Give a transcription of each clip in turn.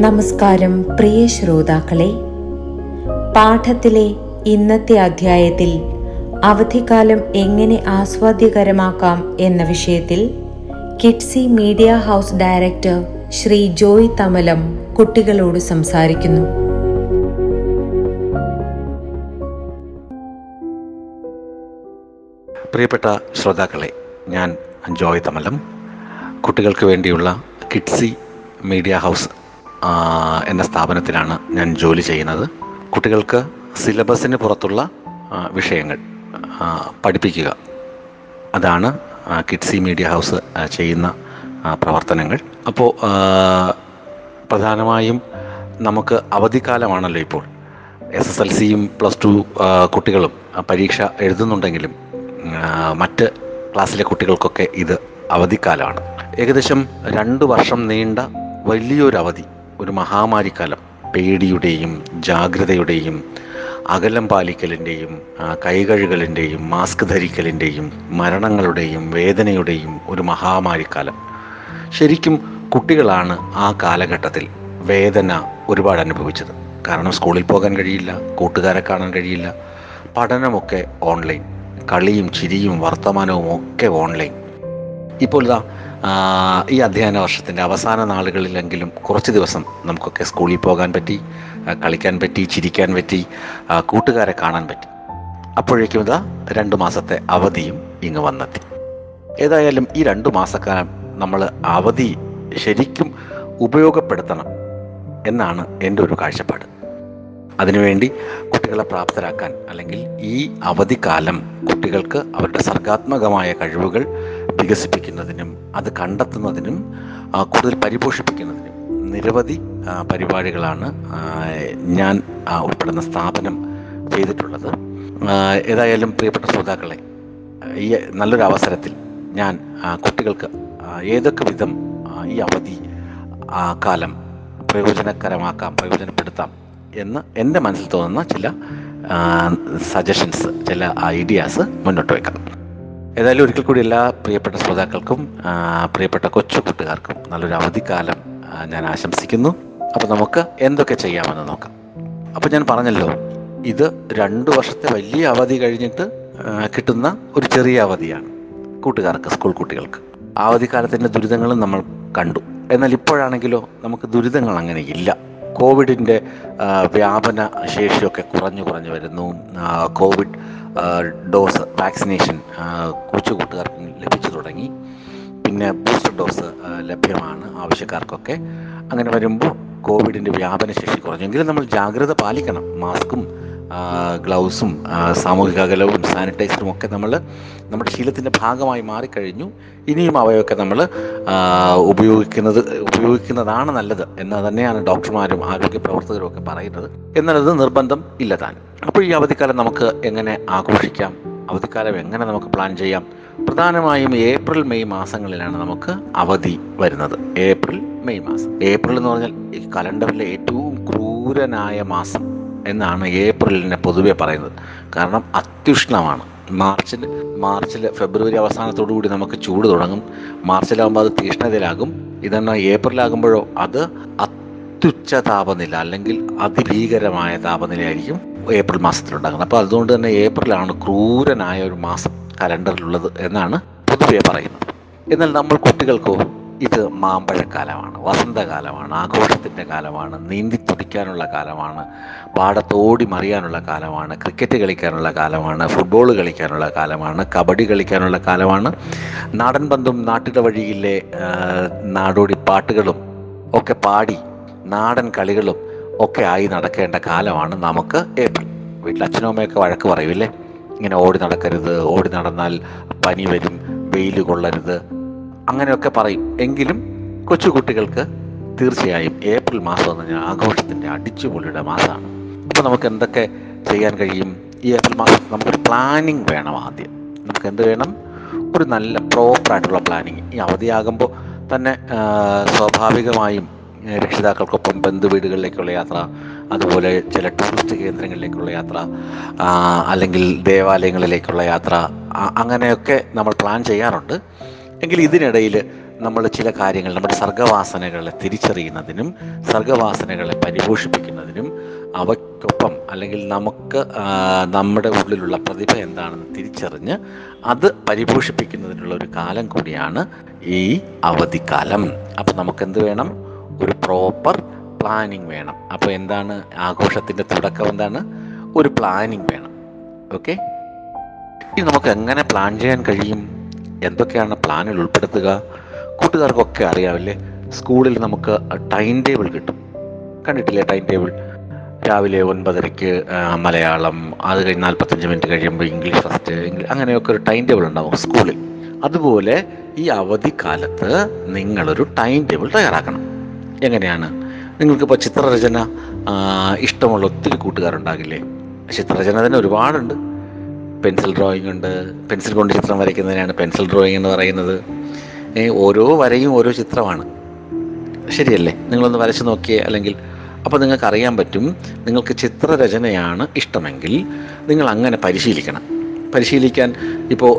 നമസ്കാരം പ്രിയ ശ്രോതാക്കളെ. പാഠത്തിലെ ഇന്നത്തെ അധ്യായത്തിൽ അവധിക്കാലം എങ്ങനെ ആസ്വാദ്യകരമാക്കാം എന്ന വിഷയത്തിൽ kidsy media house director Shri Joy Thamalam കുട്ടികളോട് സംസാരിക്കുന്നു. പ്രിയപ്പെട്ട ശ്രോതാക്കളെ ഞാൻ ജോയ് തമലം. കുട്ടികൾക്ക് വേണ്ടിയുള്ള കിഡ്സി മീഡിയ ഹൗസ് എന്ന സ്ഥാപനത്തിലാണ് ഞാൻ ജോലി ചെയ്യുന്നത്. കുട്ടികൾക്ക് സിലബസിന് പുറത്തുള്ള വിഷയങ്ങൾ പഠിപ്പിക്കുക. അതാണ് കിഡ്സി മീഡിയ ഹൗസ് ചെയ്യുന്ന പ്രവർത്തനങ്ങൾ. അപ്പോൾ പ്രധാനമായും നമുക്ക് അവധിക്കാലമാണല്ലോ ഇപ്പോൾ. എസ് എസ് എൽ സിയും പ്ലസ് ടു കുട്ടികളും പരീക്ഷ എഴുതുന്നുണ്ടെങ്കിലും മറ്റ് ക്ലാസ്സിലെ കുട്ടികൾക്കൊക്കെ ഇത് അവധിക്കാലമാണ് ഏകദേശം രണ്ട് വർഷം നീണ്ട വലിയൊരു അവധി ഒരു മഹാമാരിക്കാലം. പേടിയുടെയും ജാഗ്രതയുടെയും അകലം പാലിക്കലിന്റെയും കൈകഴുകലിന്റെയും മാസ്ക് ധരിക്കലിന്റെയും മരണങ്ങളുടെയും വേദനയുടെയും ഒരു മഹാമാരിക്കാലം. ശരിക്കും കുട്ടികളാണ് ആ കാലഘട്ടത്തിൽ വേദന ഒരുപാട് അനുഭവിച്ചത്. കാരണം സ്കൂളിൽ പോകാൻ കഴിയില്ല കൂട്ടുകാരെ കാണാൻ കഴിയില്ല. പഠനമൊക്കെ ഓൺലൈൻ. കളിയും ചിരിയും വർത്തമാനവും ഒക്കെ ഓൺലൈൻ. ഇപ്പോൾ ഇതാ ഈ അധ്യയന വർഷത്തിന്റെ അവസാന നാളുകളിലെങ്കിലും കുറച്ച് ദിവസം നമുക്കൊക്കെ സ്കൂളിൽ പോകാൻ പറ്റി കളിക്കാൻ പറ്റി ചിരിക്കാൻ പറ്റി കൂട്ടുകാരെ കാണാൻ പറ്റി. അപ്പോഴേക്കും ഇതാ രണ്ട് മാസത്തെ അവധിയും ഇങ്ങ് വന്നെത്തി. ഏതായാലും ഈ രണ്ട് മാസക്കാലം നമ്മൾ അവധി ശരിക്കും ഉപയോഗപ്പെടുത്തണം എന്നാണ് എന്റെ ഒരു കാഴ്ചപ്പാട്. അതിനുവേണ്ടി കുട്ടികളെ പ്രാപ്തരാക്കാൻ അല്ലെങ്കിൽ ഈ അവധിക്കാലം കുട്ടികൾക്ക് അവരുടെ സർഗാത്മകമായ കഴിവുകൾ വികസിപ്പിക്കുന്നതിനും അത് കണ്ടെത്തുന്നതിനും കൂടുതൽ പരിപോഷിപ്പിക്കുന്നതിനും നിരവധി പരിപാടികളാണ് ഞാൻ ഉൾപ്പെടുന്ന സ്ഥാപനം ചെയ്തിട്ടുള്ളത്. ഏതായാലും പ്രിയപ്പെട്ട ശ്രോതാക്കളെ ഈ നല്ലൊരു അവസരത്തിൽ ഞാൻ കുട്ടികൾക്ക് ഏതൊക്കെ വിധം ഈ അവധി കാലം പ്രയോജനകരമാക്കാം പ്രയോജനപ്പെടുത്താം എന്ന് എന്റെ മനസ്സിൽ തോന്നുന്ന ചില സജഷൻസ് ചില ഐഡിയാസ് മുന്നോട്ട് വെക്കാം. ഏതായാലും ഒരിക്കൽ കൂടി എല്ലാ പ്രിയപ്പെട്ട ശ്രോതാക്കൾക്കും പ്രിയപ്പെട്ട കൊച്ചു കൂട്ടുകാർക്കും നല്ലൊരു അവധിക്കാലം ഞാൻ ആശംസിക്കുന്നു. അപ്പോൾ നമുക്ക് എന്തൊക്കെ ചെയ്യാമെന്ന് നോക്കാം. അപ്പോൾ ഞാൻ പറഞ്ഞല്ലോ ഇത് രണ്ട് വർഷത്തെ വലിയ അവധി കഴിഞ്ഞിട്ട് കിട്ടുന്ന ഒരു ചെറിയ അവധിയാണ് കൂട്ടുകാർക്ക് സ്കൂൾ കുട്ടികൾക്ക്. അവധിക്കാലത്തിന്റെ ദുരിതങ്ങളും നമ്മൾ കണ്ടു. എന്നാൽ ഇപ്പോഴാണെങ്കിലോ നമുക്ക് ദുരിതങ്ങൾ അങ്ങനെ ഇല്ല. കോവിഡിന്റെ വ്യാപന ശേഷിയൊക്കെ കുറഞ്ഞു കുറഞ്ഞു വരുന്നു. കോവിഡ് ഡോസ് വാക്സിനേഷൻ ആ, കൊച്ചു കൂട്ടുകാർക്ക് ലഭിച്ചു തുടങ്ങി. പിന്നെ ബൂസ്റ്റർ ഡോസ് ലഭ്യമാണ് ആവശ്യക്കാർക്കൊക്കെ. അങ്ങനെ വരുമ്പോൾ കോവിഡിന്റെ വ്യാപന ശേഷി കുറഞ്ഞെങ്കിലും നമ്മൾ ജാഗ്രത പാലിക്കണം. മാസ്കും ഗ്ലൗസും സാമൂഹിക അകലവും സാനിറ്റൈസറും ഒക്കെ നമ്മൾ നമ്മുടെ ശീലത്തിന്റെ ഭാഗമായി മാറിക്കഴിഞ്ഞു. ഇനിയും അവയൊക്കെ നമ്മൾ ഉപയോഗിക്കുന്നത് ഉപയോഗിക്കുന്നതാണ് നല്ലത്. എന്ന് തന്നെയാണ് ഡോക്ടർമാരും ആരോഗ്യ പ്രവർത്തകരും ഒക്കെ പറയുന്നത്. എന്നുള്ളത് നിർബന്ധം ഇല്ല താൻ. അപ്പോൾ ഈ അവധിക്കാലം നമുക്ക് എങ്ങനെ ആഘോഷിക്കാം? അവധിക്കാലം എങ്ങനെ നമുക്ക് പ്ലാൻ ചെയ്യാം? പ്രധാനമായും ഏപ്രിൽ മെയ് മാസങ്ങളിലാണ് നമുക്ക് അവധി വരുന്നത്. ഏപ്രിൽ മെയ് മാസം. ഏപ്രിൽ എന്ന് പറഞ്ഞാൽ ഈ കലണ്ടറിലെ ഏറ്റവും ക്രൂരനായ മാസം എന്നാണ് ഏപ്രിലിനെ പൊതുവെ പറയുന്നത്. കാരണം അത്യുഷ്ണമാണ്. മാർച്ചിൽ മാർച്ചിൽ ഫെബ്രുവരി അവസാനത്തോടു കൂടി നമുക്ക് ചൂട് തുടങ്ങും. മാർച്ചിലാകുമ്പോൾ അത് തീഷ്ണതയിലാകും. ഇതെന്നാ ഏപ്രിലാകുമ്പോഴോ അത് അത്യുച്ച താപനില അല്ലെങ്കിൽ അതിഭീകരമായ താപനിലയായിരിക്കും. ഏപ്രിൽ മാസത്തിലുണ്ടാകുന്നത്. അപ്പോൾ അതുകൊണ്ട് തന്നെ ഏപ്രിലാണ് ക്രൂരനായ ഒരു മാസം കലണ്ടറിലുള്ളത് എന്നാണ് പൊതുവെ പറയുന്നത്. എന്നാൽ നമ്മൾ കുട്ടികൾക്കോ ഇത് മാമ്പഴക്കാലമാണ് വസന്തകാലമാണ് ആഘോഷത്തിന്റെ കാലമാണ് നീന്തി തുടിക്കാനുള്ള കാലമാണ് പാടത്തോടി മറിയാനുള്ള കാലമാണ് ക്രിക്കറ്റ് കളിക്കാനുള്ള കാലമാണ് ഫുട്ബോൾ കളിക്കാനുള്ള കാലമാണ് കബഡി കളിക്കാനുള്ള കാലമാണ് നാടൻ പന്തും നാട്ടിലെ വഴിയിലെ നാടോടി പാട്ടുകളും ഒക്കെ പാടി നാടൻ കളികളും ഒക്കെ ആയി നടക്കേണ്ട കാലമാണ് നമുക്ക് ഏപ്രിൽ. വീട്ടിൽ അച്ഛനും അമ്മയൊക്കെ വഴക്ക് പറയൂല്ലേ? ഇങ്ങനെ ഓടി നടക്കരുത് ഓടി നടന്നാൽ പനി വരും വെയിൽ കൊള്ളരുത്. അങ്ങനെയൊക്കെ പറയും. എങ്കിലും കൊച്ചുകുട്ടികൾക്ക് തീർച്ചയായും ഏപ്രിൽ മാസം എന്ന് പറഞ്ഞാൽ ആഘോഷത്തിന്റെ അടിച്ചുപൊളിയുടെ മാസമാണ്. അപ്പോൾ നമുക്ക് എന്തൊക്കെ ചെയ്യാൻ കഴിയും? ഈ ഏപ്രിൽ മാസം നമുക്കൊരു പ്ലാനിങ് വേണം ആദ്യം. നമുക്ക് എന്ത് വേണം? ഒരു നല്ല പ്രോപ്പറായിട്ടുള്ള പ്ലാനിങ് ഈ അവധിയാകുമ്പോൾ തന്നെ സ്വാഭാവികമായും രക്ഷിതാക്കൾക്കൊപ്പം ബന്ധുവീടുകളിലേക്കുള്ള യാത്ര അതുപോലെ ചില ടൂറിസ്റ്റ് കേന്ദ്രങ്ങളിലേക്കുള്ള യാത്ര അല്ലെങ്കിൽ ദേവാലയങ്ങളിലേക്കുള്ള യാത്ര അങ്ങനെയൊക്കെ നമ്മൾ പ്ലാൻ ചെയ്യാറുണ്ട്. എങ്കിൽ ഇതിനിടയിൽ നമ്മൾ ചില കാര്യങ്ങൾ നമ്മുടെ സർഗവാസനകളെ തിരിച്ചറിയുന്നതിനും സർഗവാസനകളെ പരിപോഷിപ്പിക്കുന്നതിനും അവയ്ക്കൊപ്പം അല്ലെങ്കിൽ നമുക്ക് നമ്മുടെ ഉള്ളിലുള്ള പ്രതിഭ എന്താണെന്ന് തിരിച്ചറിഞ്ഞ് അത് പരിപോഷിപ്പിക്കുന്നതിനുള്ള ഒരു കാലം കൂടിയാണ് ഈ അവധിക്കാലം. അപ്പം നമുക്ക് എന്ത് വേണം? ഒരു പ്രോപ്പർ പ്ലാനിങ് വേണം. അപ്പോൾ എന്താണ്? ആഘോഷത്തിന്റെ തുടക്കം എന്താണ്? ഒരു പ്ലാനിങ് വേണം. ഓക്കെ ഇനി നമുക്ക് എങ്ങനെ പ്ലാൻ ചെയ്യാൻ കഴിയും? എന്തൊക്കെയാണ് പ്ലാനിൽ ഉൾപ്പെടുത്തുക? കൂട്ടുകാർക്കൊക്കെ അറിയാവില്ലേ? സ്കൂളിൽ നമുക്ക് ടൈം ടേബിൾ കിട്ടും. കണ്ടിട്ടില്ലേ ടൈം ടേബിൾ രാവിലെ ഒൻപതരയ്ക്ക് മലയാളം അത് കഴിഞ്ഞ് നാൽപ്പത്തഞ്ച് മിനിറ്റ് കഴിയുമ്പോൾ ഇംഗ്ലീഷ് ഫസ്റ്റ് ഇംഗ്ലീഷ് അങ്ങനെയൊക്കെ ഒരു ടൈം ടേബിൾ ഉണ്ടാവും സ്കൂളിൽ. അതുപോലെ ഈ അവധിക്കാലത്ത് നിങ്ങളൊരു ടൈം ടേബിൾ തയ്യാറാക്കണം. എങ്ങനെയാണ്? നിങ്ങൾക്കിപ്പോൾ ചിത്രരചന ഇഷ്ടമുള്ള ഒത്തിരി കൂട്ടുകാരുണ്ടാകില്ലേ? ചിത്രരചന തന്നെ ഒരുപാടുണ്ട്. പെൻസിൽ ഡ്രോയിങ് ഉണ്ട്. പെൻസിൽ കൊണ്ട് ചിത്രം വരയ്ക്കുന്നതിനാണ് പെൻസിൽ ഡ്രോയിങ് എന്ന് പറയുന്നത്. ഓരോ വരയും ഓരോ ചിത്രമാണ്. ശരിയല്ലേ? നിങ്ങളൊന്ന് വരച്ച് നോക്കിയേ അല്ലെങ്കിൽ അപ്പോൾ നിങ്ങൾക്ക് അറിയാൻ പറ്റും നിങ്ങൾക്ക് ചിത്രരചനയാണ് ഇഷ്ടമെങ്കിൽ നിങ്ങൾ അങ്ങനെ പരിശീലിക്കണം. പരിശീലിക്കാൻ ഇപ്പോൾ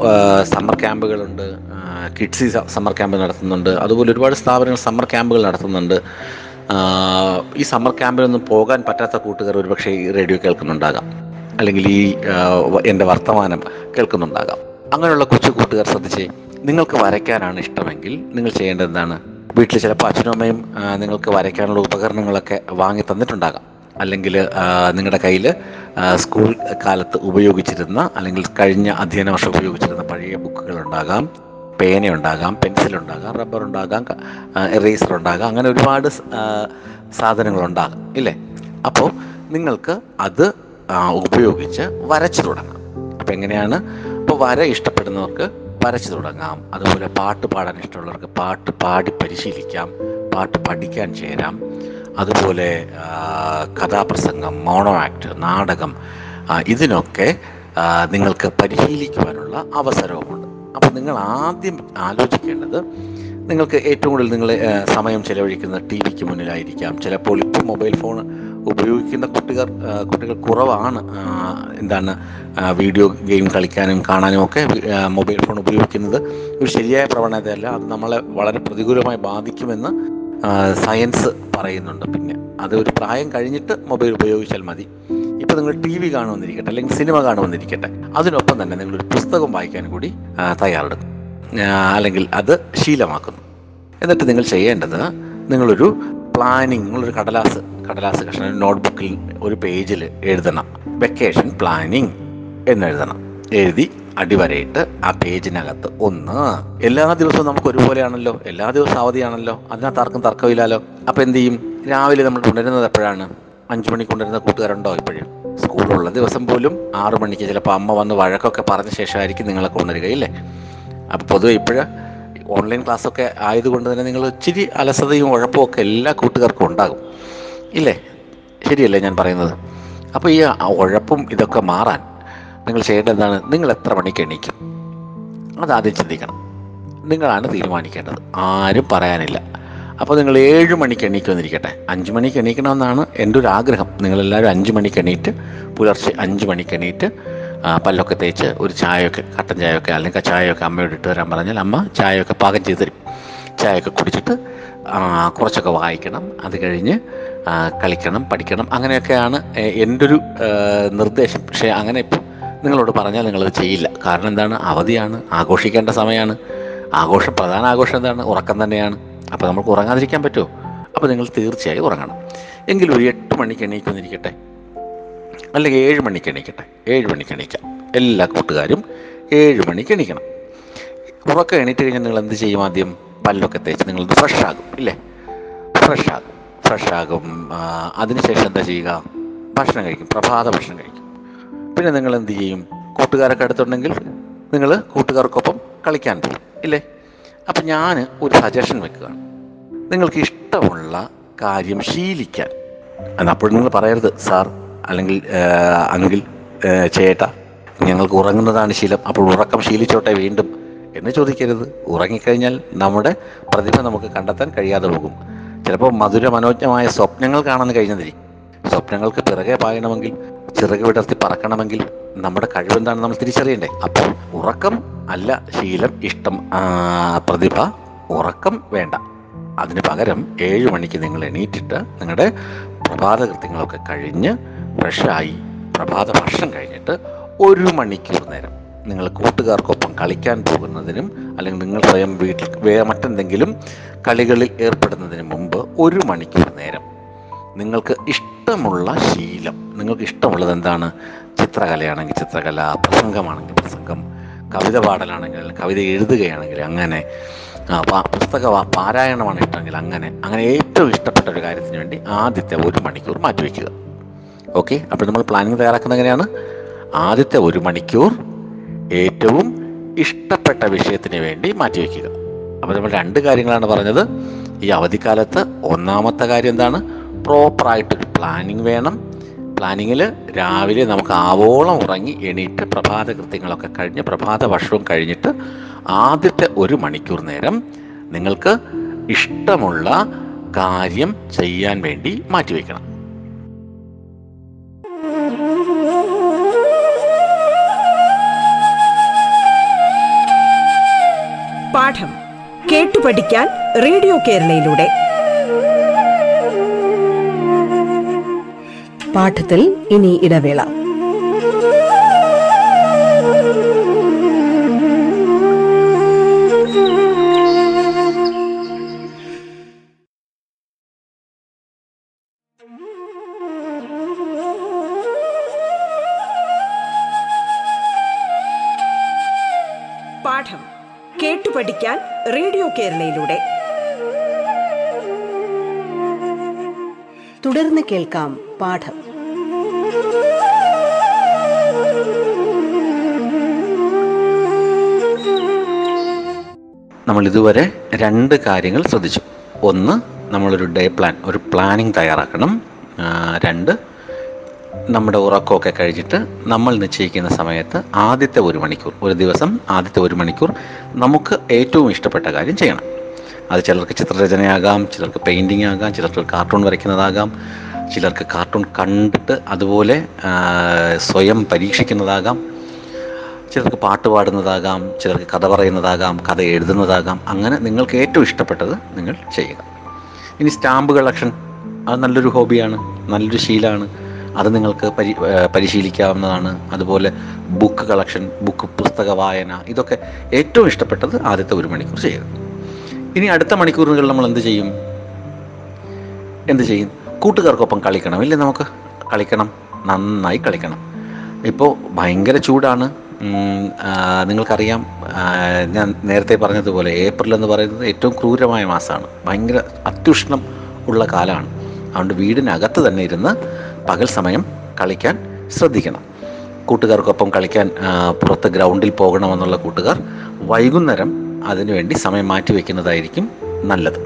സമ്മർ ക്യാമ്പുകളുണ്ട് കിഡ്സി സമ്മർ ക്യാമ്പ് നടത്തുന്നുണ്ട്. അതുപോലെ ഒരുപാട് സ്ഥാപനങ്ങൾ സമ്മർ ക്യാമ്പുകൾ നടത്തുന്നുണ്ട്. ഈ സമ്മർ ക്യാമ്പിലൊന്നും പോകാൻ പറ്റാത്ത കൂട്ടുകാർ ഒരുപക്ഷെ ഈ റേഡിയോ കേൾക്കുന്നുണ്ടാകാം. അല്ലെങ്കിൽ ഈ എന്റെ വർത്തമാനം കേൾക്കുന്നുണ്ടാകാം. അങ്ങനെയുള്ള കൊച്ചു കൂട്ടുകാർ ശ്രദ്ധിച്ചേ നിങ്ങൾക്ക് വരയ്ക്കാനാണ് ഇഷ്ടമെങ്കിൽ നിങ്ങൾ ചെയ്യേണ്ടത് എന്താണ്? വീട്ടിൽ ചിലപ്പോൾ അച്ഛനും അമ്മയും നിങ്ങൾക്ക് വരയ്ക്കാനുള്ള ഉപകരണങ്ങളൊക്കെ വാങ്ങി തന്നിട്ടുണ്ടാകാം. അല്ലെങ്കിൽ നിങ്ങളുടെ കയ്യിൽ സ്കൂൾ കാലത്ത് ഉപയോഗിച്ചിരുന്ന അല്ലെങ്കിൽ കഴിഞ്ഞ അധ്യയന വർഷം ഉപയോഗിച്ചിരുന്ന പഴയ ബുക്കുകൾ ഉണ്ടാകാം പേന ഉണ്ടാകാം പെൻസിൽ ഉണ്ടാകാം റബ്ബർ ഉണ്ടാകാം എറേസർ ഉണ്ടാകാം അങ്ങനെ ഒരുപാട് സാധനങ്ങളുണ്ടാകാം ഇല്ലേ? അപ്പോൾ നിങ്ങൾക്ക് അത് ഉപയോഗിച്ച് വരച്ചു തുടങ്ങാം. അപ്പം എങ്ങനെയാണ്? ഇപ്പോൾ വര ഇഷ്ടപ്പെടുന്നവർക്ക് വരച്ചു തുടങ്ങാം. അതുപോലെ പാട്ട് പാടാൻ ഇഷ്ടമുള്ളവർക്ക് പാട്ട് പാടി പരിശീലിക്കാം പാട്ട് പഠിക്കാൻ ചേരാം. അതുപോലെ കഥാപ്രസംഗം മോണോ ആക്ട് നാടകം ഇതിനൊക്കെ നിങ്ങൾക്ക് പരിശീലിക്കുവാനുള്ള അവസരവുമുണ്ട്. അപ്പോൾ നിങ്ങൾ ആദ്യം ആലോചിക്കേണ്ടത് നിങ്ങൾക്ക് ഏറ്റവും കൂടുതൽ നിങ്ങൾ സമയം ചിലവഴിക്കുന്ന ടി വിക്ക് മുന്നിലായിരിക്കാം. ചിലപ്പോൾ ഇപ്പോൾ മൊബൈൽ ഫോൺ ഉപയോഗിക്കുന്ന കുട്ടികൾ കുട്ടികൾ കുറവാണ്. എന്താണ് വീഡിയോ ഗെയിം കളിക്കാനും കാണാനും ഒക്കെ മൊബൈൽ ഫോൺ ഉപയോഗിക്കുന്നത് ഒരു ശരിയായ പ്രവണതയല്ല. അത് നമ്മളെ വളരെ പ്രതികൂലമായി ബാധിക്കുമെന്ന് സയൻസ് പറയുന്നുണ്ട് പിന്നെ. അത് ഒരു പ്രായം കഴിഞ്ഞിട്ട് മൊബൈൽ ഉപയോഗിച്ചാൽ മതി. ഇപ്പോൾ നിങ്ങൾ ടി വി കാണുമെന്നിരിക്കട്ടെ അല്ലെങ്കിൽ സിനിമ കാണുമെന്നിരിക്കട്ടെ അതിനൊപ്പം തന്നെ നിങ്ങളൊരു പുസ്തകം വായിക്കാൻ കൂടി തയ്യാറെടുക്കും. അല്ലെങ്കിൽ അത് ശീലമാക്കുന്നു. എന്നിട്ട് നിങ്ങൾ ചെയ്യേണ്ടത് നിങ്ങളൊരു പ്ലാനിങ് നിങ്ങളൊരു കടലാസ് കടലാസ് കഷ്ണം നോട്ട്ബുക്കിൽ ഒരു പേജിൽ എഴുതണം. വെക്കേഷൻ പ്ലാനിങ് എന്നെഴുതണം എഴുതി അടിവരയിട്ട് ആ പേജിനകത്ത് ഒന്ന്. എല്ലാ ദിവസവും നമുക്ക് ഒരുപോലെയാണല്ലോ. എല്ലാ ദിവസവും അവധിയാണല്ലോ. അതിനകത്ത് ആർക്കും തർക്കമില്ലല്ലോ അപ്പം എന്ത് ചെയ്യും? രാവിലെ നമ്മൾ ഉണരുന്നത് എപ്പോഴാണ്? അഞ്ചു മണിക്ക് കൊണ്ടുവരുന്ന കൂട്ടുകാരുണ്ടോ ഇപ്പോഴും? സ്കൂളുള്ള ദിവസം പോലും ആറു മണിക്ക് ചിലപ്പോൾ അമ്മ വന്ന് വഴക്കൊക്കെ പറഞ്ഞ ശേഷമായിരിക്കും നിങ്ങളെ കൊണ്ടുവരികയില്ലേ അപ്പോൾ പൊതുവെ ഇപ്പോഴ് ഓൺലൈൻ ക്ലാസ്സൊക്കെ ആയതുകൊണ്ട് തന്നെ നിങ്ങൾ ഇച്ചിരി അലസതയും ഉഴപ്പും ഒക്കെ എല്ലാ കൂട്ടുകാർക്കും ഉണ്ടാകും ഇല്ലേ? ശരിയല്ലേ ഞാൻ പറയുന്നത്? അപ്പോൾ ഈ ഉഴപ്പും ഇതൊക്കെ മാറാൻ നിങ്ങൾ ചെയ്യേണ്ടതാണ് നിങ്ങൾ എത്ര മണിക്ക് എണീക്കും? അതാദ്യം ചിന്തിക്കണം. നിങ്ങളാണ് തീരുമാനിക്കേണ്ടത്. ആരും പറയാനില്ല. അപ്പോൾ നിങ്ങൾ ഏഴ് മണിക്ക് എണീക്കുമെന്നിരിക്കട്ടെ അഞ്ച് മണിക്ക് എണീക്കണമെന്നാണ് എന്റെ ഒരു ആഗ്രഹം. നിങ്ങളെല്ലാവരും അഞ്ച് മണിക്ക് എണീറ്റ് പുലർച്ചെ അഞ്ച് മണിക്ക് എണീറ്റ് പല്ലൊക്കെ തേച്ച് ഒരു ചായയൊക്കെ കട്ടൻ ചായയൊക്കെ അല്ലെങ്കിൽ ചായയൊക്കെ അമ്മയോട് ഇട്ട് തരാൻ പറഞ്ഞാൽ അമ്മ ചായയൊക്കെ പാകം ചെയ്ത് തരും. ചായയൊക്കെ കുടിച്ചിട്ട് കുറച്ചൊക്കെ വായിക്കണം. അത് കഴിഞ്ഞ് കളിക്കണം പഠിക്കണം. അങ്ങനെയൊക്കെയാണ് എന്റെ ഒരു നിർദ്ദേശം. പക്ഷേ അങ്ങനെ ഇപ്പോൾ നിങ്ങളോട് പറഞ്ഞാൽ നിങ്ങളത് ചെയ്യില്ല. കാരണം എന്താണ്? അവധിയാണ്. ആഘോഷിക്കേണ്ട സമയമാണ്. ആഘോഷം പ്രധാന ആഘോഷം എന്താണ്? ഉറക്കം തന്നെയാണ്. അപ്പോൾ നമുക്ക് ഉറങ്ങാതിരിക്കാൻ പറ്റുമോ? അപ്പോൾ നിങ്ങൾ തീർച്ചയായും ഉറങ്ങണം. എങ്കിലും ഒരു എട്ട് മണിക്ക് എണീക്കുന്നിരിക്കട്ടെ. അല്ലെങ്കിൽ ഏഴ് മണിക്ക് എണീക്കട്ടെ. ഏഴ് മണിക്ക് എണീക്കാം. എല്ലാ കൂട്ടുകാരും ഏഴ് മണിക്ക് എണീക്കണം. ഉറക്കം എണീറ്റ് കഴിഞ്ഞാൽ നിങ്ങൾ എന്ത് ചെയ്യും ആദ്യം? പല്ലൊക്കെ തേച്ച് നിങ്ങൾ ഫ്രഷ് ആകും ഇല്ലേ? ഫ്രഷ് ആകും. ഫ്രഷ് ആകും. അതിനുശേഷം എന്താ ചെയ്യുക? ഭക്ഷണം കഴിക്കും. പ്രഭാത ഭക്ഷണം കഴിക്കും. പിന്നെ നിങ്ങൾ എന്ത് ചെയ്യും? കൂട്ടുകാരൊക്കെ അടുത്തുണ്ടെങ്കിൽ നിങ്ങൾ കൂട്ടുകാർക്കൊപ്പം കളിക്കാൻ പോകും ഇല്ലേ? അപ്പം ഞാൻ ഒരു സജഷൻ വെക്കുകയാണ്. നിങ്ങൾക്ക് ഇഷ്ടമുള്ള കാര്യം ശീലിക്കാൻ. അപ്പോഴും നിങ്ങൾ പറയരുത് സാർ അല്ലെങ്കിൽ അങ്കിൽ ചേട്ട ഞങ്ങൾക്ക് ഉറങ്ങുന്നതാണ് ശീലം അപ്പോൾ ഉറക്കം ശീലിച്ചോട്ടെ വീണ്ടും. എന്ന് ചോദിക്കരുത്. ഉറങ്ങിക്കഴിഞ്ഞാൽ നമ്മുടെ പ്രതിഭ നമുക്ക് കണ്ടെത്താൻ കഴിയാതെ പോകും. ചിലപ്പോൾ മധുര മനോജ്ഞമായ സ്വപ്നങ്ങൾ കാണാൻ കഴിഞ്ഞതിരിക്കും. സ്വപ്നങ്ങൾക്ക് പിറകെ പായണമെങ്കിൽ ചിറക് വിടർത്തി പറക്കണമെങ്കിൽ നമ്മുടെ കഴിവെന്താണ് നമ്മൾ തിരിച്ചറിയണ്ടേ? അപ്പോൾ ഉറക്കം അല്ല ശീലം ഇഷ്ടം. പ്രതിഭ ഉറക്കം വേണ്ട. അതിന് പകരം ഏഴ് മണിക്ക് നിങ്ങൾ എണീറ്റിട്ട് നിങ്ങളുടെ പ്രഭാത കൃത്യങ്ങളൊക്കെ കഴിഞ്ഞ് ഫ്രഷായി പ്രഭാത ഭക്ഷണം കഴിഞ്ഞിട്ട് ഒരു മണിക്കൂർ നേരം നിങ്ങൾ കൂട്ടുകാർക്കൊപ്പം കളിക്കാൻ പോകുന്നതിനും അല്ലെങ്കിൽ നിങ്ങൾ സ്വയം വീട്ടിൽ മറ്റെന്തെങ്കിലും കളികളിൽ ഏർപ്പെടുന്നതിന് മുമ്പ് ഒരു മണിക്കൂർ നേരം നിങ്ങൾക്ക് ഇഷ്ടമുള്ള ശീലം. നിങ്ങൾക്ക് ഇഷ്ടമുള്ളത് എന്താണ്? ചിത്രകലയാണെങ്കിൽ ചിത്രകല പ്രസംഗമാണെങ്കിൽ പ്രസംഗം കവിത പാടലാണെങ്കിൽ കവിത എഴുതുകയാണെങ്കിൽ അങ്ങനെ. പുസ്തക പാരായണമാണ് ഇഷ്ടമെങ്കിൽ അങ്ങനെ. അങ്ങനെ ഏറ്റവും ഇഷ്ടപ്പെട്ട ഒരു കാര്യത്തിന് വേണ്ടി ആദ്യത്തെ ഒരു മണിക്കൂർ മാറ്റിവെക്കുക ഓക്കെ? അപ്പോൾ നമ്മൾ പ്ലാനിങ് തയ്യാറാക്കുന്നത് എങ്ങനെയാണ്? ആദ്യത്തെ ഒരു മണിക്കൂർ ഏറ്റവും ഇഷ്ടപ്പെട്ട വിഷയത്തിന് വേണ്ടി മാറ്റിവെക്കുക അപ്പോൾ നമ്മൾ രണ്ട് കാര്യങ്ങളാണ് പറഞ്ഞത്. ഈ അവധിക്കാലത്ത് ഒന്നാമത്തെ കാര്യം എന്താണ്? പ്രോപ്പറായിട്ടൊരു പ്ലാനിങ് വേണം. പ്ലാനിങ്ങിൽ രാവിലെ നമുക്ക് ആവോളം ഉറങ്ങി എണീറ്റ് പ്രഭാത കൃത്യങ്ങളൊക്കെ കഴിഞ്ഞ് പ്രഭാത ഭക്ഷണവും കഴിഞ്ഞിട്ട് ആദ്യത്തെ ഒരു മണിക്കൂർ നേരം നിങ്ങൾക്ക് ഇഷ്ടമുള്ള കാര്യം ചെയ്യാൻ വേണ്ടി മാറ്റിവെക്കണം പാഠം കേട്ടു പഠിക്കാൻ റേഡിയോ കേരളയിലൂടെ. പാഠത്തിൽ ഇനി ഇടവേള. പാഠം കേട്ടു പഠിക്കാൻ റേഡിയോ കേരളയിലൂടെ. തുടർന്ന് കേൾക്കാം പാഠം. നമ്മൾ ഇതുവരെ രണ്ട് കാര്യങ്ങൾ ശ്രദ്ധിച്ചു. ഒന്ന് നമ്മളൊരു ഡേ പ്ലാൻ ഒരു പ്ലാനിങ് തയ്യാറാക്കണം. രണ്ട് നമ്മുടെ ഉറക്കമൊക്കെ കഴിഞ്ഞിട്ട് നമ്മൾ നിശ്ചയിക്കുന്ന സമയത്ത് ആദ്യത്തെ ഒരു മണിക്കൂർ ഒരു ദിവസം ആദ്യത്തെ ഒരു മണിക്കൂർ നമുക്ക് ഏറ്റവും ഇഷ്ടപ്പെട്ട കാര്യം ചെയ്യണം. അത് ചിലർക്ക് ചിത്രരചനയാകാം ചിലർക്ക് പെയിന്റിങ് ആകാം ചിലർക്ക് കാർട്ടൂൺ വരയ്ക്കുന്നതാകാം. ചിലർക്ക് കാർട്ടൂൺ കണ്ടിട്ട് അതുപോലെ സ്വയം പരീക്ഷിക്കുന്നതാകാം. ചിലർക്ക് പാട്ട് പാടുന്നതാകാം ചിലർക്ക് കഥ പറയുന്നതാകാം കഥ എഴുതുന്നതാകാം. അങ്ങനെ നിങ്ങൾക്ക് ഏറ്റവും ഇഷ്ടപ്പെട്ടത് നിങ്ങൾ ചെയ്യുക. ഇനി സ്റ്റാമ്പ് കളക്ഷൻ അത് നല്ലൊരു ഹോബിയാണ് നല്ലൊരു ശീലമാണ്. അത് നിങ്ങൾക്ക് പരി പരിശീലിക്കാവുന്നതാണ്. അതുപോലെ ബുക്ക് കളക്ഷൻ ബുക്ക് പുസ്തക വായന ഇതൊക്കെ ഏറ്റവും ഇഷ്ടപ്പെട്ടത് ആദ്യത്തെ ഒരു മണിക്കൂർ ചെയ്യുക. ഇനി അടുത്ത മണിക്കൂറുകളിൽ നമ്മൾ എന്ത് ചെയ്യും? എന്ത് ചെയ്യും? കൂട്ടുകാർക്കൊപ്പം കളിക്കണം. ഇല്ലേ നമുക്ക്? കളിക്കണം. നന്നായി കളിക്കണം. ഇപ്പോൾ ഭയങ്കര ചൂടാണ്. നിങ്ങൾക്കറിയാം ഞാൻ നേരത്തെ പറഞ്ഞതുപോലെ ഏപ്രിൽ എന്ന് പറയുന്നത് ഏറ്റവും ക്രൂരമായ മാസമാണ് ഭയങ്കര അത്യുഷ്ണം ഉള്ള കാലമാണ് അതുകൊണ്ട് വീടിനകത്ത് തന്നെ ഇരുന്ന് പകൽ സമയം കളിക്കാൻ ശ്രദ്ധിക്കണം. കൂട്ടുകാർക്കൊപ്പം കളിക്കാൻ പുറത്ത് ഗ്രൗണ്ടിൽ പോകണമെന്നുള്ള കൂട്ടുകാർ വൈകുന്നേരം അതിനുവേണ്ടി സമയം മാറ്റി വയ്ക്കുന്നതായിരിക്കും നല്ലത്.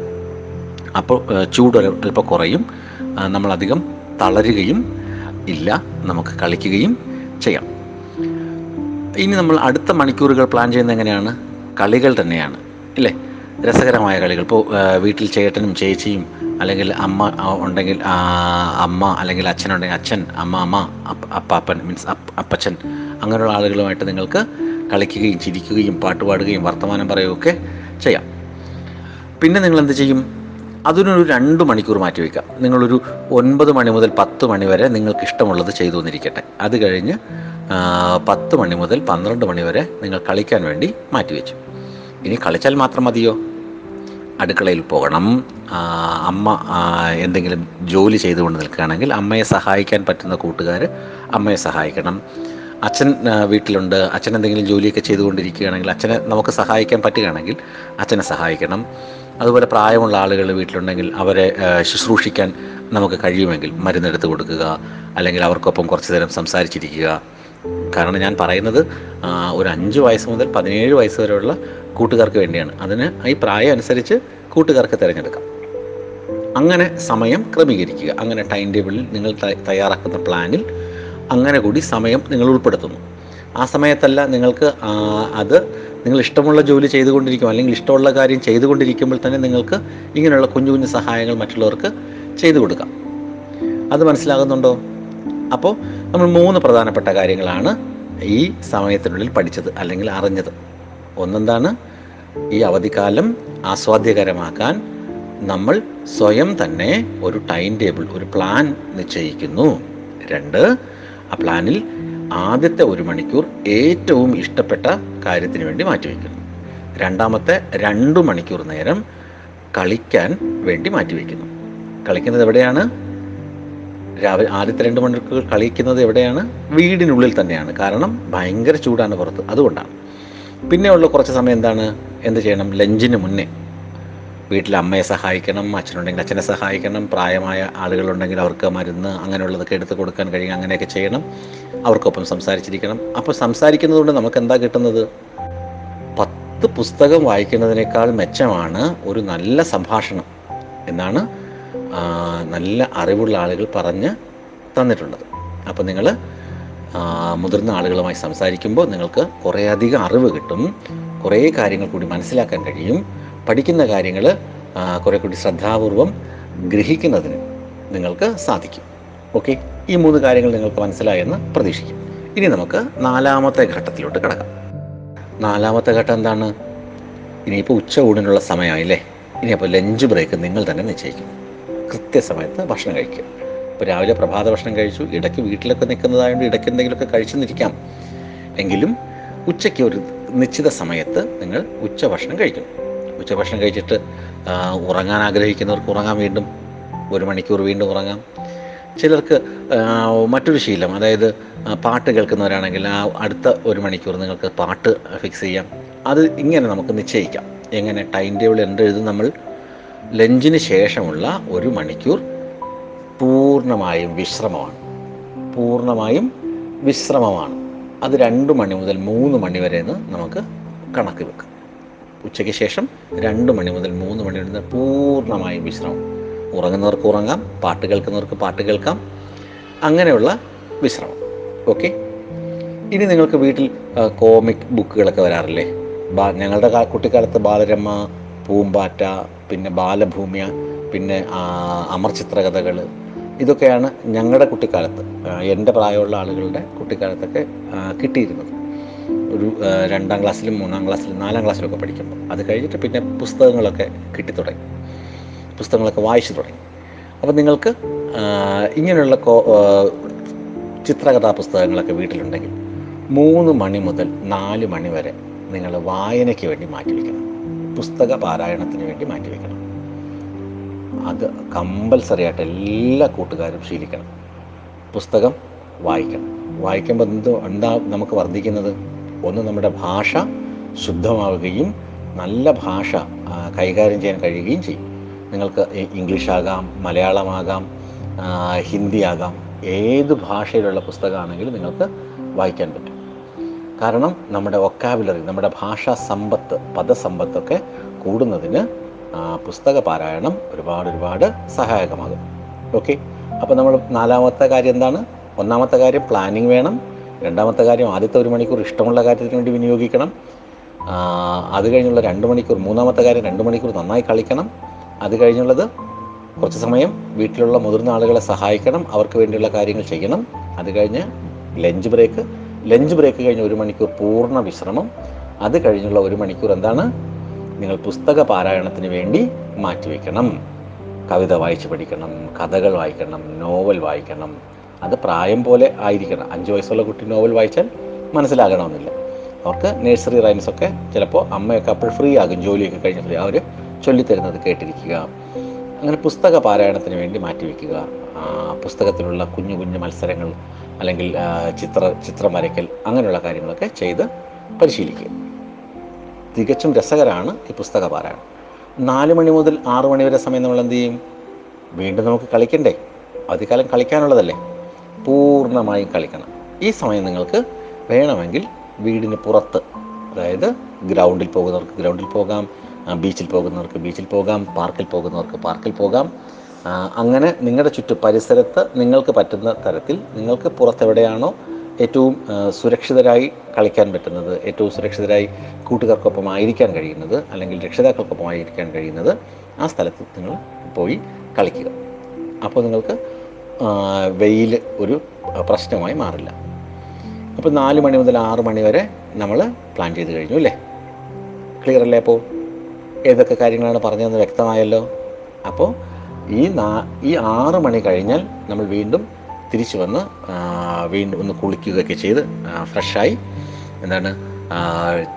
അപ്പോൾ ചൂട് അല്പം കുറയും. നമ്മളധികം തളരുകയും ഇല്ല നമുക്ക് കളിക്കുകയും ചെയ്യാം. ഇനി നമ്മൾ അടുത്ത മണിക്കൂറുകൾ പ്ലാൻ ചെയ്യുന്നത് എങ്ങനെയാണ്? കളികൾ തന്നെയാണ് ഇല്ലേ? രസകരമായ കളികൾ. ഇപ്പോൾ വീട്ടിൽ ചേട്ടനും ചേച്ചിയും അല്ലെങ്കിൽ അമ്മ ഉണ്ടെങ്കിൽ അമ്മ അല്ലെങ്കിൽ അച്ഛനുണ്ടെങ്കിൽ അച്ഛൻ അമ്മ അമ്മ അപ്പ- അപ്പാപ്പൻ മീൻസ് അപ്പച്ചൻ അങ്ങനെയുള്ള ആളുകളുമായിട്ട് നിങ്ങൾക്ക് കളിക്കുകയും ചിരിക്കുകയും പാട്ടുപാടുകയും വർത്തമാനം പറയുകയൊക്കെ ചെയ്യാം. പിന്നെ നിങ്ങൾ എന്ത് ചെയ്യും? അതിനൊരു രണ്ട് മണിക്കൂർ മാറ്റി വയ്ക്കാം നിങ്ങളൊരു ഒൻപത് മണി മുതൽ പത്ത് മണി വരെ നിങ്ങൾക്ക് ഇഷ്ടമുള്ളത് ചെയ്തു വന്നിരിക്കട്ടെ. അത് കഴിഞ്ഞ് പത്ത് മണി മുതൽ പന്ത്രണ്ട് മണി വരെ നിങ്ങൾ കളിക്കാൻ വേണ്ടി മാറ്റി മാറ്റിവെച്ചു ഇനി കളിച്ചാൽ മാത്രം മതിയോ? അടുക്കളയിൽ പോകണം. അമ്മ എന്തെങ്കിലും ജോലി ചെയ്തുകൊണ്ട് നിൽക്കുകയാണെങ്കിൽ അമ്മയെ സഹായിക്കാൻ പറ്റുന്ന കൂട്ടുകാർ അമ്മയെ സഹായിക്കണം. അച്ഛൻ വീട്ടിലുണ്ട്. അച്ഛൻ എന്തെങ്കിലും ജോലിയൊക്കെ ചെയ്തുകൊണ്ടിരിക്കുകയാണെങ്കിൽ അച്ഛനെ നമുക്ക് സഹായിക്കാൻ പറ്റുകയാണെങ്കിൽ അച്ഛനെ സഹായിക്കണം. അതുപോലെ പ്രായമുള്ള ആളുകൾ വീട്ടിലുണ്ടെങ്കിൽ അവരെ ശുശ്രൂഷിക്കാൻ നമുക്ക് കഴിയുമെങ്കിൽ മരുന്നെടുത്ത് കൊടുക്കുക അല്ലെങ്കിൽ അവർക്കൊപ്പം കുറച്ച് നേരം സംസാരിച്ചിരിക്കുക. കാരണം ഞാൻ പറയുന്നത് ഒരു അഞ്ച് വയസ്സ് മുതൽ പതിനേഴ് വയസ്സ് വരെയുള്ള കൂട്ടുകാർക്ക് വേണ്ടിയാണ്. അതിന് ഈ പ്രായം അനുസരിച്ച് കൂട്ടുകാർക്ക് തിരഞ്ഞെടുക്കാം. അങ്ങനെ സമയം ക്രമീകരിക്കുക. അങ്ങനെ ടൈം ടേബിളിൽ നിങ്ങൾ തയ്യാറാക്കുന്ന പ്ലാനിൽ അങ്ങനെ കൂടി സമയം നിങ്ങൾ ഉൾപ്പെടുത്തുന്നു. ആ സമയത്തല്ല നിങ്ങൾക്ക് അത് നിങ്ങൾ ഇഷ്ടമുള്ള ജോലി ചെയ്തുകൊണ്ടിരിക്കും അല്ലെങ്കിൽ ഇഷ്ടമുള്ള കാര്യം ചെയ്തുകൊണ്ടിരിക്കുമ്പോൾ തന്നെ നിങ്ങൾക്ക് ഇങ്ങനെയുള്ള കുഞ്ഞു കുഞ്ഞു സഹായങ്ങൾ മറ്റുള്ളവർക്ക് ചെയ്തു കൊടുക്കാം. അത് മനസ്സിലാകുന്നുണ്ടോ? അപ്പോൾ നമ്മൾ മൂന്ന് പ്രധാനപ്പെട്ട കാര്യങ്ങളാണ് ഈ സമയത്തിനുള്ളിൽ പഠിച്ചത് അല്ലെങ്കിൽ അറിഞ്ഞത്. ഒന്നെന്താണ്? ഈ അവധിക്കാലം ആസ്വാദ്യകരമാക്കാൻ നമ്മൾ സ്വയം തന്നെ ഒരു ടൈം ടേബിൾ ഒരു പ്ലാൻ നിശ്ചയിക്കുന്നു. രണ്ട് ആ പ്ലാനിൽ ആദ്യത്തെ ഒരു മണിക്കൂർ ഏറ്റവും ഇഷ്ടപ്പെട്ട കാര്യത്തിന് വേണ്ടി മാറ്റിവെക്കുന്നു രണ്ടാമത്തെ രണ്ട് മണിക്കൂർ നേരം കളിക്കാൻ വേണ്ടി മാറ്റിവെക്കുന്നു കളിക്കുന്നത് എവിടെയാണ്? രാവിലെ ആദ്യത്തെ രണ്ട് മണിക്കൂർ കളിക്കുന്നത് എവിടെയാണ്? വീടിനുള്ളിൽ തന്നെയാണ്. കാരണം ഭയങ്കര ചൂടാണ് പുറത്ത്. അതുകൊണ്ടാണ്. പിന്നെയുള്ള കുറച്ച് സമയം എന്താണ്? എന്ത് ചെയ്യണം? ലഞ്ചിന് മുന്നേ. വീട്ടിൽ അമ്മയെ സഹായിക്കണം അച്ഛനുണ്ടെങ്കിൽ അച്ഛനെ സഹായിക്കണം പ്രായമായ ആളുകളുണ്ടെങ്കിൽ അവർക്ക് മരുന്ന് അങ്ങനെയുള്ളതൊക്കെ എടുത്ത് കൊടുക്കാൻ കഴിയും അങ്ങനെയൊക്കെ ചെയ്യണം അവർക്കൊപ്പം സംസാരിച്ചിരിക്കണം. അപ്പോൾ സംസാരിക്കുന്നത് കൊണ്ട് നമുക്ക് എന്താ കിട്ടുന്നത്? പത്ത് പുസ്തകം വായിക്കുന്നതിനേക്കാൾ മെച്ചമാണ് ഒരു നല്ല സംഭാഷണം എന്നാണ് നല്ല അറിവുള്ള ആളുകൾ പറഞ്ഞ് തന്നിട്ടുള്ളത്. അപ്പോൾ നിങ്ങൾ മുതിർന്ന ആളുകളുമായി സംസാരിക്കുമ്പോൾ നിങ്ങൾക്ക് കുറേയധികം അറിവ് കിട്ടും കുറേ കാര്യങ്ങൾ കൂടി മനസ്സിലാക്കാൻ കഴിയും. പഠിക്കുന്ന കാര്യങ്ങൾ കുറെ കൂടി ശ്രദ്ധാപൂർവം ഗ്രഹിക്കുന്നതിന് നിങ്ങൾക്ക് സാധിക്കും. ഓക്കെ? ഈ മൂന്ന് കാര്യങ്ങൾ നിങ്ങൾക്ക് മനസ്സിലായെന്ന് പ്രതീക്ഷിക്കും. ഇനി നമുക്ക് നാലാമത്തെ ഘട്ടത്തിലോട്ട് കിടക്കാം. നാലാമത്തെ ഘട്ടം എന്താണ്? ഇനിയിപ്പോൾ ഉച്ച ഊണിനുള്ള സമയമായില്ലേ ഇനിയപ്പോൾ ലഞ്ച് ബ്രേക്ക് നിങ്ങൾ തന്നെ നിശ്ചയിക്കും. കൃത്യസമയത്ത് ഭക്ഷണം കഴിക്കുക. ഇപ്പോൾ രാവിലെ പ്രഭാത ഭക്ഷണം കഴിച്ചു ഇടയ്ക്ക് വീട്ടിലൊക്കെ നിൽക്കുന്നതായതുകൊണ്ട് ഇടയ്ക്ക് എന്തെങ്കിലുമൊക്കെ നിൽക്കാം എങ്കിലും ഉച്ചയ്ക്ക് ഒരു നിശ്ചിത സമയത്ത് നിങ്ങൾ ഉച്ച ഭക്ഷണം കഴിക്കണം. ഉച്ചഭക്ഷണം കഴിച്ചിട്ട് ഉറങ്ങാൻ ആഗ്രഹിക്കുന്നവർക്ക് ഉറങ്ങാൻ വീണ്ടും ഒരു മണിക്കൂർ വീണ്ടും ഉറങ്ങാം. ചിലർക്ക് മറ്റൊരു ശീലം അതായത് പാട്ട് കേൾക്കുന്നവരാണെങ്കിൽ ആ അടുത്ത ഒരു മണിക്കൂർ നിങ്ങൾക്ക് പാട്ട് ഫിക്സ് ചെയ്യാം. അത് ഇങ്ങനെ നമുക്ക് നിശ്ചയിക്കാം. എങ്ങനെ? ടൈം ടേബിൾ എന്തെഴുതും നമ്മൾ. ലഞ്ചിന് ശേഷമുള്ള ഒരു മണിക്കൂർ പൂർണമായും വിശ്രമമാണ്. പൂർണമായും വിശ്രമമാണ്. അത് രണ്ട് മണി മുതൽ മൂന്ന് മണി വരെ എന്ന് നമുക്ക് കണക്ക് വെക്കാം. ഉച്ചയ്ക്ക് ശേഷം രണ്ട് മണി മുതൽ മൂന്ന് മണി വരെ പൂർണമായും വിശ്രമം. ഉറങ്ങുന്നവർക്ക് ഉറങ്ങാം പാട്ട് കേൾക്കുന്നവർക്ക് പാട്ട് കേൾക്കാം. അങ്ങനെയുള്ള വിശ്രമം. ഓക്കെ ഇനി നിങ്ങൾക്ക് വീട്ടിൽ കോമിക് ബുക്കുകളൊക്കെ വരാറില്ലേ? ബാ ഞങ്ങളുടെ കുട്ടിക്കാലത്ത് ബാലരമ പൂമ്പാറ്റ പിന്നെ ബാലഭൂമിയ പിന്നെ അമർചിത്രകഥകൾ ഇതൊക്കെയാണ് ഞങ്ങളുടെ കുട്ടിക്കാലത്ത് എന്റെ പ്രായമുള്ള ആളുകളുടെ കുട്ടിക്കാലത്തൊക്കെ കിട്ടിയിരുന്നത്. ഒരു രണ്ടാം ക്ലാസ്സിലും മൂന്നാം ക്ലാസ്സിലും നാലാം ക്ലാസ്സിലൊക്കെ പഠിക്കുമ്പോൾ അത് കഴിഞ്ഞിട്ട് പിന്നെ പുസ്തകങ്ങളൊക്കെ കിട്ടിത്തുടങ്ങി. പുസ്തകങ്ങളൊക്കെ വായിച്ചു തുടങ്ങി. അപ്പം നിങ്ങൾക്ക് ഇങ്ങനെയുള്ള ചിത്രകഥാ പുസ്തകങ്ങളൊക്കെ വീട്ടിലുണ്ടെങ്കിൽ മൂന്ന് മണി മുതൽ നാല് മണി വരെ നിങ്ങൾ വായനയ്ക്ക് വേണ്ടി മാറ്റി മാറ്റിവെക്കണം പുസ്തക പാരായണത്തിന് വേണ്ടി മാറ്റി മാറ്റിവെക്കണം അത് കമ്പൽസറി ആയിട്ട് എല്ലാ കൂട്ടുകാരും ശീലിക്കണം. പുസ്തകം വായിക്കണം. വായിക്കുമ്പോൾ എന്ത് എന്താ നമുക്ക് വർദ്ധിക്കുന്നത്? ഒന്ന് നമ്മുടെ ഭാഷ ശുദ്ധമാവുകയും നല്ല ഭാഷ കൈകാര്യം ചെയ്യാൻ കഴിയുകയും ചെയ്യും. നിങ്ങൾക്ക് ഇംഗ്ലീഷാകാം മലയാളമാകാം ഹിന്ദി ഹിന്ദിയാകാം ഏത് ഭാഷയിലുള്ള പുസ്തകമാണെങ്കിലും നിങ്ങൾക്ക് വായിക്കാൻ പറ്റും. കാരണം നമ്മുടെ ഒക്കാബുലറി നമ്മുടെ ഭാഷാ സമ്പത്ത് പദസമ്പത്തൊക്കെ കൂടുന്നതിന് പുസ്തക പാരായണം ഒരുപാട് ഒരുപാട് സഹായകമാകും. ഓക്കെ അപ്പോൾ നമ്മൾ നാലാമത്തെ കാര്യം എന്താണ്? ഒന്നാമത്തെ കാര്യം പ്ലാനിങ് വേണം. രണ്ടാമത്തെ കാര്യം ആദ്യത്തെ ഒരു മണിക്കൂർ ഇഷ്ടമുള്ള കാര്യത്തിന് വേണ്ടി വിനിയോഗിക്കണം. അത് കഴിഞ്ഞുള്ള രണ്ട് മണിക്കൂർ മൂന്നാമത്തെ കാര്യം രണ്ട് മണിക്കൂർ നന്നായി കളിക്കണം. അത് കഴിഞ്ഞുള്ളത് കുറച്ച് സമയം വീട്ടിലുള്ള മുതിർന്ന ആളുകളെ സഹായിക്കണം. അവർക്ക് വേണ്ടിയുള്ള കാര്യങ്ങൾ ചെയ്യണം. അത് കഴിഞ്ഞ് ലഞ്ച് ബ്രേക്ക്. ലഞ്ച് ബ്രേക്ക് കഴിഞ്ഞ് ഒരു മണിക്കൂർ പൂർണ വിശ്രമം. അത് കഴിഞ്ഞുള്ള ഒരു മണിക്കൂർ എന്താണ്? നിങ്ങൾ പുസ്തക പാരായണത്തിന് വേണ്ടി മാറ്റിവെക്കണം. കവിത വായിച്ച് പഠിക്കണം. കഥകൾ വായിക്കണം. നോവൽ വായിക്കണം. അത് പ്രായം പോലെ ആയിരിക്കണം. അഞ്ച് വയസ്സുള്ള കുട്ടി നോവൽ വായിച്ചാൽ മനസ്സിലാകണമെന്നില്ല. അവർക്ക് നഴ്സറി റൈംസ് ഒക്കെ ചിലപ്പോൾ അമ്മയൊക്കെ അപ്പോൾ ഫ്രീ ആകും ജോലിയൊക്കെ കഴിഞ്ഞ് ഫ്രീ അവർ ചൊല്ലിത്തരുന്നത് കേട്ടിരിക്കുക. അങ്ങനെ പുസ്തക പാരായണത്തിന് വേണ്ടി മാറ്റിവെക്കുക പുസ്തകത്തിലുള്ള കുഞ്ഞു കുഞ്ഞു മത്സരങ്ങൾ അല്ലെങ്കിൽ ചിത്ര ചിത്രം വരയ്ക്കൽ അങ്ങനെയുള്ള കാര്യങ്ങളൊക്കെ ചെയ്ത് പരിശീലിക്കുക. തികച്ചും രസകരമാണ് ഈ പുസ്തക പാരായണം. നാല് മണി മുതൽ ആറു മണി വരെ സമയം നമ്മൾ എന്ത് ചെയ്യും? വീണ്ടും നമുക്ക് കളിക്കണ്ടേ? അധികാലം കളിക്കാനുള്ളതല്ലേ? പൂർണമായും കളിക്കണം. ഈ സമയം നിങ്ങൾക്ക് വേണമെങ്കിൽ വീടിന് പുറത്ത് അതായത് ഗ്രൗണ്ടിൽ പോകുന്നവർക്ക് ഗ്രൗണ്ടിൽ പോകാം ബീച്ചിൽ പോകുന്നവർക്ക് ബീച്ചിൽ പോകാം പാർക്കിൽ പോകുന്നവർക്ക് പാർക്കിൽ പോകാം. അങ്ങനെ നിങ്ങളുടെ ചുറ്റു പരിസരത്ത് നിങ്ങൾക്ക് പറ്റുന്ന തരത്തിൽ നിങ്ങൾക്ക് പുറത്തെവിടെയാണോ ഏറ്റവും സുരക്ഷിതരായി കളിക്കാൻ പറ്റുന്നത് ഏറ്റവും സുരക്ഷിതരായി കൂട്ടുകാർക്കൊപ്പം ആയിരിക്കാൻ കഴിയുന്നത് അല്ലെങ്കിൽ രക്ഷിതാക്കൾക്കൊപ്പം ആയിരിക്കാൻ കഴിയുന്നത് ആ സ്ഥലത്ത് നിങ്ങൾ പോയി കളിക്കുക. അപ്പോൾ നിങ്ങൾക്ക് വെയിൽ ഒരു പ്രശ്നമായി മാറില്ല. അപ്പോൾ നാല് മണി മുതൽ ആറ് മണി വരെ നമ്മൾ പ്ലാൻ ചെയ്ത് കഴിഞ്ഞു അല്ലേ? ക്ലിയർ അല്ലേ അപ്പോൾ ഏതൊക്കെ കാര്യങ്ങളാണ് പറഞ്ഞതെന്ന് വ്യക്തമായല്ലോ? അപ്പോൾ ഈ നാ ഈ ആറ് മണി കഴിഞ്ഞാൽ നമ്മൾ വീണ്ടും തിരിച്ചു വന്ന് വീണ്ടും ഒന്ന് കുളിക്കുകയൊക്കെ ചെയ്ത് ഫ്രഷായി എന്താണ്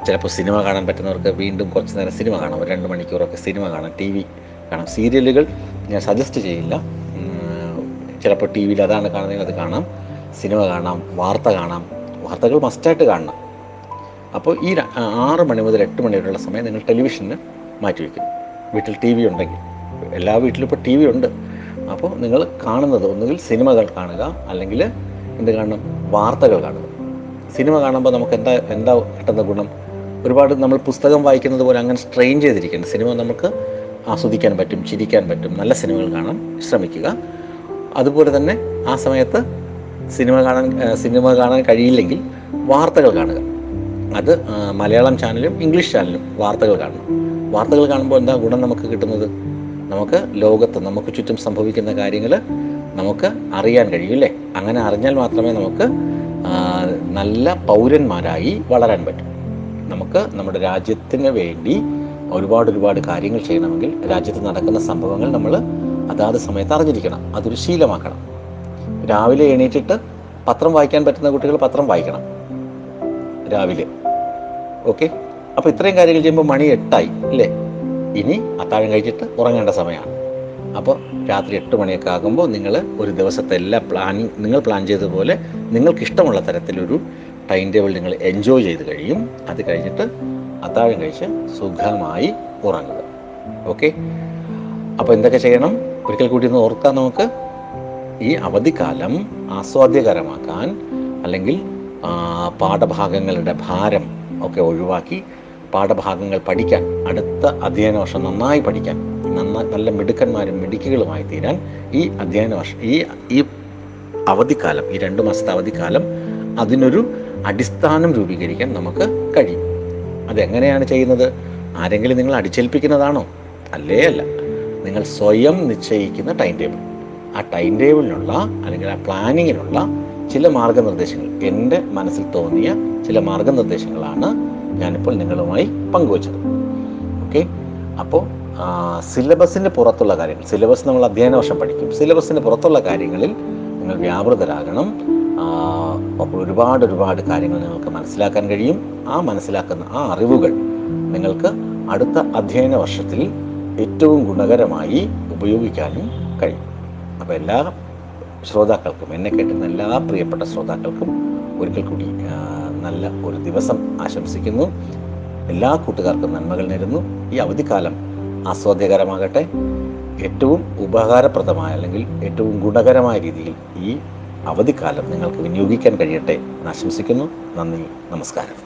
ചിലപ്പോൾ സിനിമ കാണാൻ പറ്റുന്നവർക്ക് വീണ്ടും കുറച്ച് നേരം സിനിമ കാണാം. ഒരു രണ്ട് മണിക്കൂറൊക്കെ സിനിമ കാണാം ടി വി കാണാം. സീരിയലുകൾ ഞാൻ സജസ്റ്റ് ചെയ്യില്ല. ചിലപ്പോൾ ടി വിയിൽ അതാണ് കാണുന്നതെങ്കിൽ അത് കാണാം സിനിമ കാണാം വാർത്ത കാണാം വാർത്തകൾ മസ്റ്റായിട്ട് കാണണം. അപ്പോൾ ഈ ആറ് മണി മുതൽ എട്ട് മണി വരെയുള്ള സമയം നിങ്ങൾ ടെലിവിഷന് മാറ്റി വയ്ക്കുന്നു വീട്ടിൽ ടി വി ഉണ്ടെങ്കിൽ. എല്ലാ വീട്ടിലും ഇപ്പോൾ ടി വി ഉണ്ട്. അപ്പോൾ നിങ്ങൾ കാണുന്നത് ഒന്നുകിൽ സിനിമകൾ കാണുക അല്ലെങ്കിൽ എന്ത് കാണണം? വാർത്തകൾ കാണുക. സിനിമ കാണുമ്പോൾ നമുക്ക് എന്താ എന്താ കിട്ടുന്ന ഗുണം? ഒരുപാട് നമ്മൾ പുസ്തകം വായിക്കുന്നത് പോലെ അങ്ങനെ സ്ട്രെയിൻ ചെയ്തിരിക്കേണ്ട സിനിമ നമുക്ക് ആസ്വദിക്കാൻ പറ്റും ചിരിക്കാൻ പറ്റും. നല്ല സിനിമകൾ കാണാൻ ശ്രമിക്കുക. അതുപോലെ തന്നെ ആ സമയത്ത് സിനിമ കാണാൻ സിനിമ കാണാൻ കഴിയില്ലെങ്കിൽ വാർത്തകൾ കാണുക. അത് മലയാളം ചാനലും ഇംഗ്ലീഷ് ചാനലും വാർത്തകൾ കാണണം. വാർത്തകൾ കാണുമ്പോൾ എന്താ ഗുണം നമുക്ക് കിട്ടുന്നത്? നമുക്ക് ലോകത്ത് നമുക്ക് ചുറ്റും സംഭവിക്കുന്ന കാര്യങ്ങൾ നമുക്ക് അറിയാൻ കഴിയും അല്ലേ അങ്ങനെ അറിഞ്ഞാൽ മാത്രമേ നമുക്ക് നല്ല പൗരന്മാരായി വളരാൻ പറ്റും. നമുക്ക് നമ്മുടെ രാജ്യത്തിന് വേണ്ടി ഒരുപാട് ഒരുപാട് കാര്യങ്ങൾ ചെയ്യണമെങ്കിൽ രാജ്യത്ത് നടക്കുന്ന സംഭവങ്ങൾ നമ്മൾ അതാത് സമയത്ത് അറിഞ്ഞിരിക്കണം. അതൊരു ശീലമാക്കണം. രാവിലെ എണീറ്റിട്ട് പത്രം വായിക്കാൻ പറ്റുന്ന കുട്ടികൾ പത്രം വായിക്കണം. രാവിലെ. ഓക്കെ? അപ്പോൾ ഇത്രയും കാര്യങ്ങൾ ചെയ്യുമ്പോൾ മണി എട്ടായി അല്ലേ? ഇനി അത്താഴം കഴിച്ചിട്ട് ഉറങ്ങേണ്ട സമയമാണ്. അപ്പോൾ രാത്രി എട്ട് മണിയൊക്കെ ആകുമ്പോൾ നിങ്ങൾ ഒരു ദിവസത്തെ എല്ലാ പ്ലാനിങ് നിങ്ങൾ പ്ലാൻ ചെയ്തതുപോലെ നിങ്ങൾക്ക് ഇഷ്ടമുള്ള തരത്തിലൊരു ടൈം ടേബിൾ നിങ്ങൾ എൻജോയ് ചെയ്ത് കഴിയും. അത് കഴിഞ്ഞിട്ട് അത്താഴം കഴിച്ച് സുഖമായി ഉറങ്ങുക. ഓക്കെ? അപ്പോൾ എന്തൊക്കെ ചെയ്യണം? ഒരിക്കൽ കൂടി ഒന്ന് ഓർക്കാം നമുക്ക്. ഈ അവധിക്കാലം ആസ്വാദ്യകരമാക്കാൻ അല്ലെങ്കിൽ പാഠഭാഗങ്ങളുടെ ഭാരം ഒക്കെ ഒഴിവാക്കി പാഠഭാഗങ്ങൾ പഠിക്കാൻ അടുത്ത അധ്യയന വർഷം നന്നായി പഠിക്കാൻ നന്നായി നല്ല മിടുക്കന്മാരും മിടുക്കികളുമായി തീരാൻ ഈ അധ്യയന വർഷം ഈ ഈ അവധിക്കാലം ഈ രണ്ട് മാസത്തെ അവധിക്കാലം അതിനൊരു അടിസ്ഥാനം രൂപീകരിക്കാൻ നമുക്ക് കഴിയും. അതെങ്ങനെയാണ് ചെയ്യുന്നത്? ആരെങ്കിലും നിങ്ങൾ അടിച്ചേൽപ്പിക്കുന്നതാണോ? അല്ലേ അല്ല. നിങ്ങൾ സ്വയം നിശ്ചയിക്കുന്ന ടൈം ടേബിൾ ആ ടൈം ടേബിളിനുള്ള അല്ലെങ്കിൽ ആ പ്ലാനിങ്ങിനുള്ള ചില മാർഗനിർദ്ദേശങ്ങൾ. എന്റെ മനസ്സിൽ തോന്നിയ ചില മാർഗനിർദ്ദേശങ്ങളാണ് ഞാനിപ്പോൾ നിങ്ങളുമായി പങ്കുവച്ചത്. ഓക്കെ അപ്പോൾ സിലബസിന് പുറത്തുള്ള കാര്യങ്ങൾ. സിലബസ് നമ്മൾ അധ്യയന വർഷം പഠിക്കും. സിലബസിന് പുറത്തുള്ള കാര്യങ്ങളിൽ നിങ്ങൾ വ്യാപൃതരാകണം. അപ്പോൾ ഒരുപാട് ഒരുപാട് കാര്യങ്ങൾ നിങ്ങൾക്ക് മനസ്സിലാക്കാൻ കഴിയും. ആ മനസ്സിലാക്കുന്ന ആ അറിവുകൾ നിങ്ങൾക്ക് അടുത്ത അധ്യയന വർഷത്തിൽ ഏറ്റവും ഗുണകരമായി ഉപയോഗിക്കാനും കഴിയും. അപ്പോൾ എല്ലാ ശ്രോതാക്കൾക്കും എന്നെ കേട്ടുന്ന എല്ലാ പ്രിയപ്പെട്ട ശ്രോതാക്കൾക്കും ഒരിക്കൽ കൂടി നല്ല ഒരു ദിവസം ആശംസിക്കുന്നു. എല്ലാ കൂട്ടുകാർക്കും നന്മകൾ നേരുന്നു. ഈ അവധിക്കാലം ആസ്വാദ്യകരമാകട്ടെ. ഏറ്റവും ഉപകാരപ്രദമായ അല്ലെങ്കിൽ ഏറ്റവും ഗുണകരമായ രീതിയിൽ ഈ അവധിക്കാലം നിങ്ങൾക്ക് വിനിയോഗിക്കാൻ കഴിയട്ടെ എന്ന് ആശംസിക്കുന്നു. നന്ദി നമസ്കാരം.